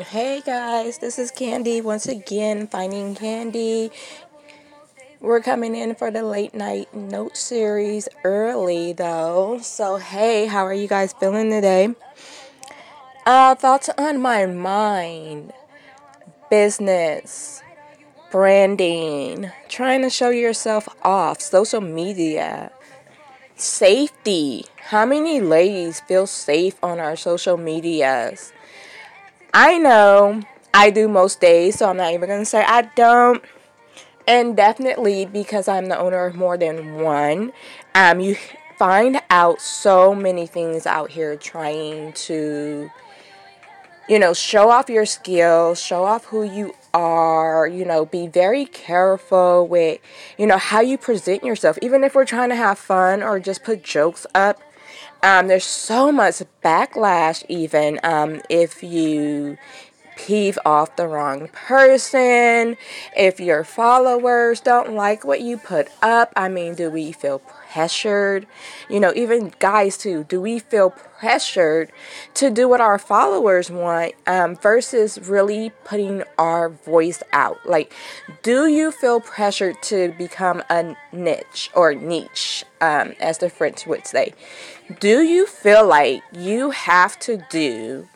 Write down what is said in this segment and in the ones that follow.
Hey guys, this is Kandee once again, finding Kandee. We're coming in for the late night note series early though. So, hey, how are you guys feeling today? Uh, thoughts on my mind, business, branding, trying to show yourself off, social media, safety. How many ladies feel safe on our social medias? I know I do most days, so I'm not even gonna say I don't. And definitely because I'm the owner of more than one, um, you find out so many things out here trying to, you know, show off your skills, show off who you are, you know, be very careful with, you know, how you present yourself. Even if we're trying to have fun or just put jokes up, um, there's so much backlash, even um, if you peeve off the wrong person, if your followers don't like what you put up. I mean, do we feel pressured? You know, even guys too, do we feel pressured to do what our followers want um, versus really putting our voice out? Like, do you feel pressured to become a niche or niche, um, as the French would say? Do you feel like you have to do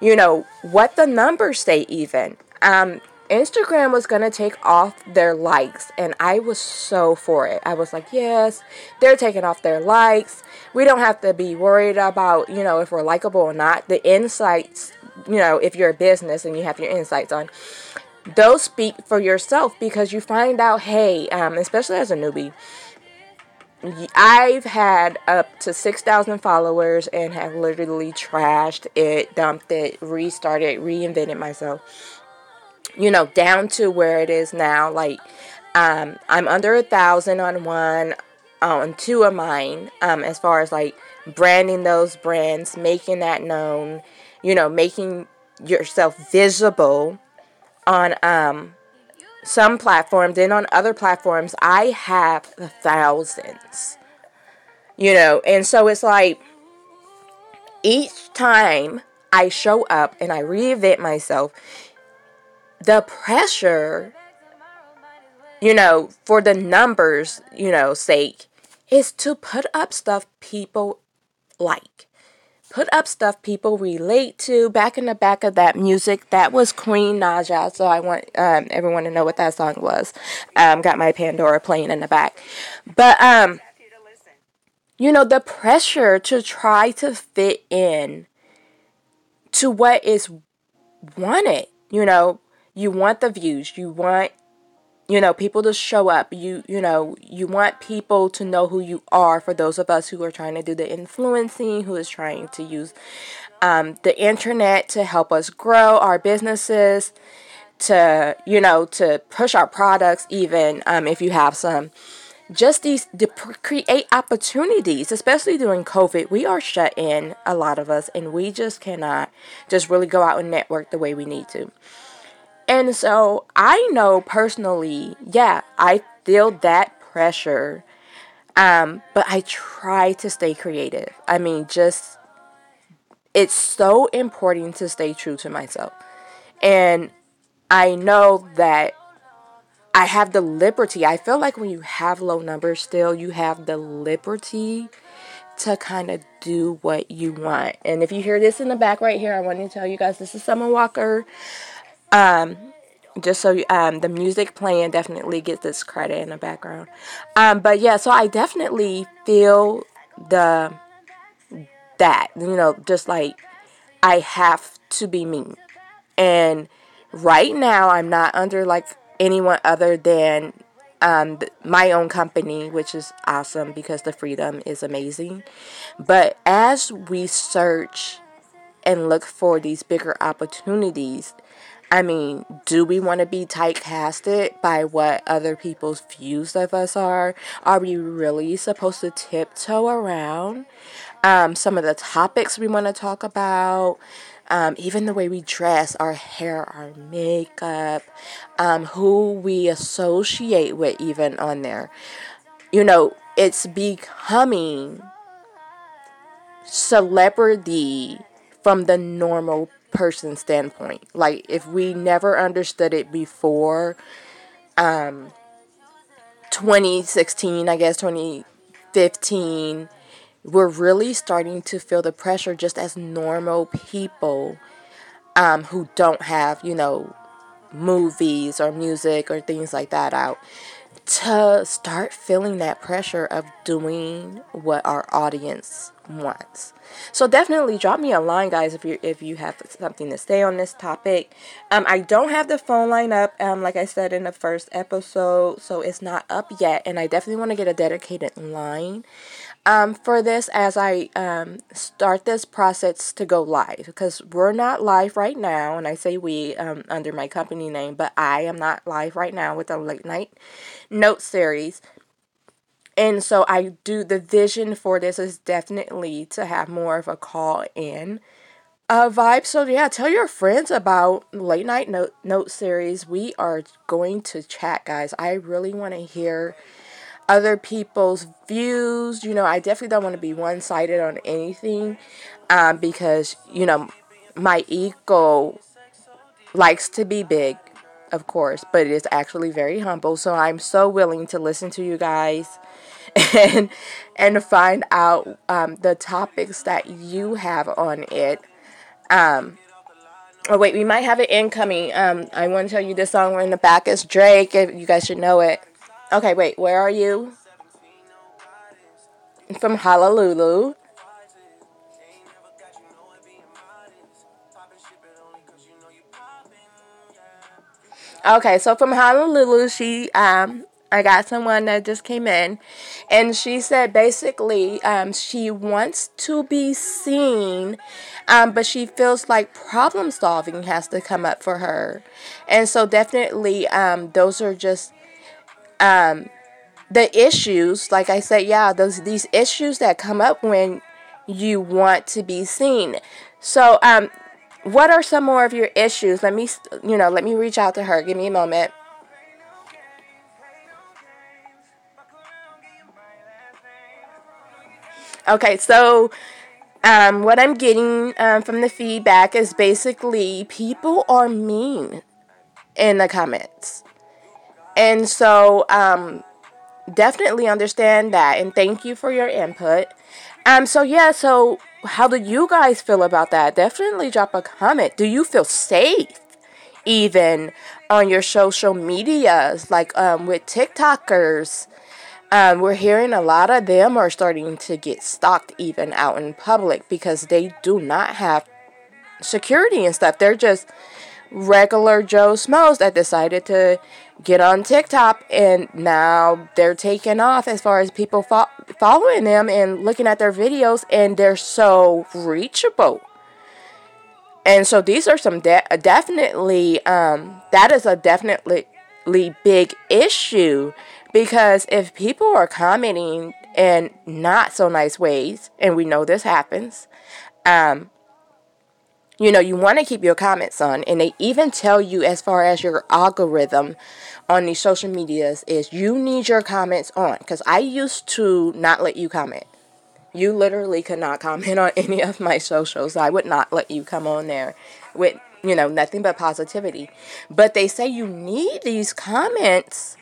you know, what the numbers say, even. Um, Instagram was going to take off their likes, and I was so for it. I was like, yes, they're taking off their likes. We don't have to be worried about, you know, if we're likable or not. The insights, you know, if you're a business and you have your insights on, those speak for yourself because you find out, hey, um, especially as a newbie, I've had up to 6,000 followers and have literally trashed it, dumped it, restarted, reinvented myself. You know, down to where it is now. Like, um, I'm under a thousand on one, on two of mine, um, as far as like branding those brands, making that known, you know, making yourself visible on um some platforms Then on other platforms I have thousands. You know, and so it's like each time I show up and I reinvent myself, the pressure, you know, for the numbers, you know, sake, is to put up stuff people like put up stuff people relate to. Back in the back of that music, that was Queen Naija. So I want um, everyone to know what that song was. Um, got my Pandora playing in the back, but um, you know the pressure to try to fit in to what is wanted. You know, you want the views, you want you know people to show up you you know you want people to know who you are for those of us who are trying to do the influencing who is trying to use um, the internet to help us grow our businesses to you know to push our products even um, if you have some. Just these to create opportunities especially during covid we are shut in a lot of us and we just cannot just really go out and network the way we need to and so I know personally, yeah, I feel that pressure. Um, but I try to stay creative. I mean, just it's so important to stay true to myself. And I know that I have the liberty. I feel like when you have low numbers still, you have the liberty to kind of do what you want. And if you hear this in the back right here, I want to tell you guys this is Summer Walker. Um, just so um, the music playing definitely gets this credit in the background. Um, but yeah, so I definitely feel the that you know, just like I have to be me, and right now I'm not under like anyone other than um, my own company, which is awesome because the freedom is amazing. But as we search and look for these bigger opportunities, I mean, do we want to be typecasted by what other people's views of us are? Are we really supposed to tiptoe around um, some of the topics we want to talk about? Um, even the way we dress, our hair, our makeup, um, who we associate with, even on there. You know, it's becoming celebrity from the normal person's standpoint. Like if we never understood it before um 2016, I guess 2015, we're really starting to feel the pressure just as normal people um, who don't have, you know, movies or music or things like that out to start feeling that pressure of doing what our audience wants. So definitely drop me a line, guys, if you if you have something to say on this topic. Um, I don't have the phone line up, um, like I said in the first episode, so it's not up yet, and I definitely want to get a dedicated line um, for this as I um, start this process to go live because we're not live right now, and I say we um, under my company name, but I am not live right now with a late night note series. And so I do the vision for this is definitely to have more of a call in uh, vibe. So yeah, tell your friends about late night note note series. We are going to chat, guys. I really want to hear other people's views. You know, I definitely don't want to be one sided on anything um, because, you know, my ego likes to be big, of course, but it is actually very humble. So I'm so willing to listen to you guys and and find out um, the topics that you have on it. Um, oh wait, we might have an incoming. Um, I want to tell you this song We're in the back is Drake. If you guys should know it. Okay, wait, where are you? From Honolulu. Okay, so from Honolulu, she um I got someone that just came in, and she said basically um, she wants to be seen, um, but she feels like problem solving has to come up for her, and so definitely um, those are just um, the issues. Like I said, yeah, those these issues that come up when you want to be seen. So um, what are some more of your issues? Let me you know let me reach out to her. Give me a moment. Okay, so um, what I'm getting um, from the feedback is basically people are mean in the comments. And so um, definitely understand that and thank you for your input. Um, so yeah, so how do you guys feel about that? Definitely drop a comment. Do you feel safe even on your social medias, like um, with TikTokers? Um, we're hearing a lot of them are starting to get stalked even out in public because they do not have security and stuff. They're just regular Joe Smoes that decided to get on TikTok and now they're taking off as far as people fo- following them and looking at their videos and they're so reachable. And so these are some de- definitely um, that is a definitely big issue because if people are commenting in not so nice ways, and we know this happens, um, you know, you want to keep your comments on, and they even tell you as far as your algorithm on these social medias is you need your comments on. Because I used to not let you comment. You literally could not comment on any of my socials. I would not let you come on there with, you know, nothing but positivity. But they say you need these comments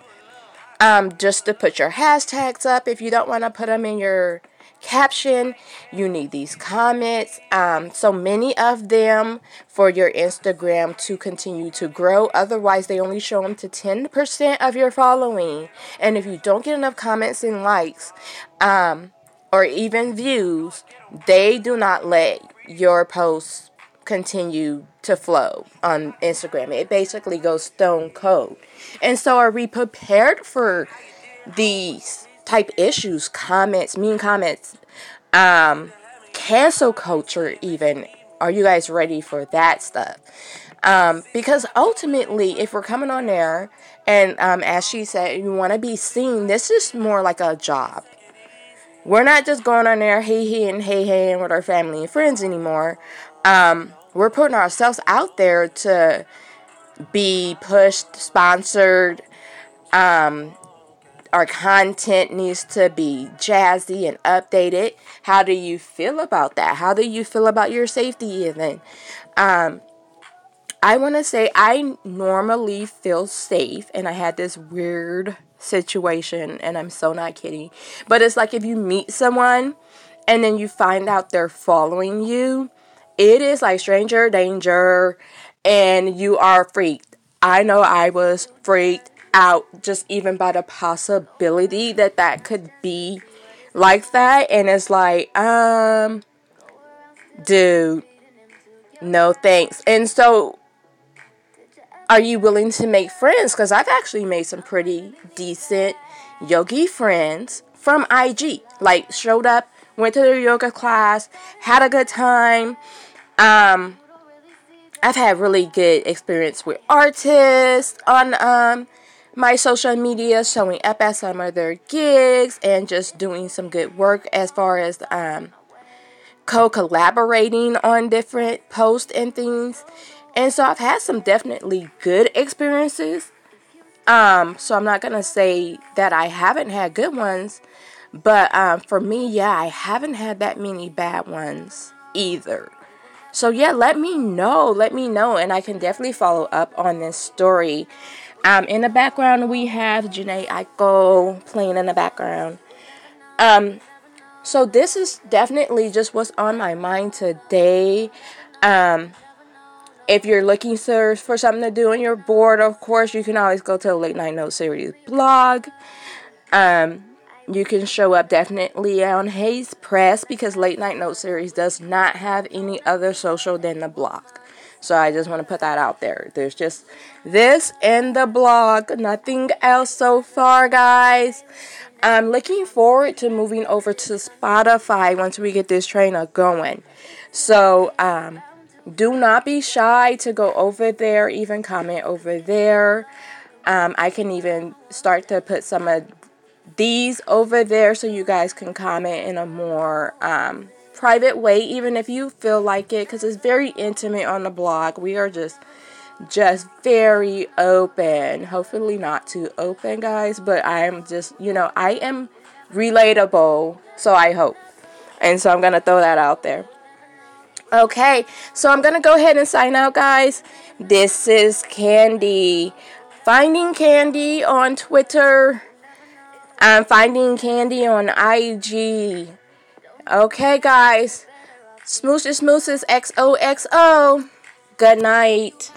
um, just to put your hashtags up if you don't want to put them in your caption. You need these comments. Um, so many of them for your Instagram to continue to grow. Otherwise, they only show them to 10% of your following. And if you don't get enough comments and likes um, or even views, they do not let your posts continue to flow on Instagram. It basically goes stone cold. And so are we prepared for these type issues, comments, mean comments, um, cancel culture even? Are you guys ready for that stuff? Um, because ultimately, if we're coming on there, and um, as she said, you want to be seen, this is more like a job. We're not just going on there, hey, hey, and hey, hey, and with our family and friends anymore. Um, we're putting ourselves out there to be pushed, sponsored. Um, our content needs to be jazzy and updated. How do you feel about that? How do you feel about your safety even? Um, I want to say I normally feel safe, and I had this weird situation, and I'm so not kidding. But it's like if you meet someone and then you find out they're following you, it is like stranger danger, and you are freaked. I know I was freaked out just even by the possibility that that could be like that, and it's like, um, dude, no thanks. And so are you willing to make friends? Because I've actually made some pretty decent yogi friends from IG. Like, showed up, went to their yoga class, had a good time. Um, I've had really good experience with artists on um, my social media, showing up at some of their gigs and just doing some good work as far as um, co collaborating on different posts and things. And so I've had some definitely good experiences. Um, so I'm not gonna say that I haven't had good ones, but um, for me, yeah, I haven't had that many bad ones either. So yeah, let me know. Let me know, and I can definitely follow up on this story. Um, in the background, we have Jhené Aiko playing in the background. Um, so this is definitely just what's on my mind today. Um, if you're looking for, for something to do and you're bored, of course, you can always go to the Late Night Note Series blog. Um, you can show up definitely on Hayes Press because Late Night Note Series does not have any other social than the blog. So I just want to put that out there. There's just this and the blog, nothing else so far, guys. I'm looking forward to moving over to Spotify once we get this trainer going. So, um, do not be shy to go over there, even comment over there. Um, I can even start to put some of these over there so you guys can comment in a more um, private way, even if you feel like it, because it's very intimate on the blog. We are just just very open. Hopefully not too open, guys, but I am just, you know, I am relatable, so I hope. And so I'm going to throw that out there. Okay, so I'm going to go ahead and sign out, guys. This is Kandee. Finding Kandee on Twitter. I'm finding Kandee on IG. Okay, guys. Smooches, Smooshes XOXO. Good night.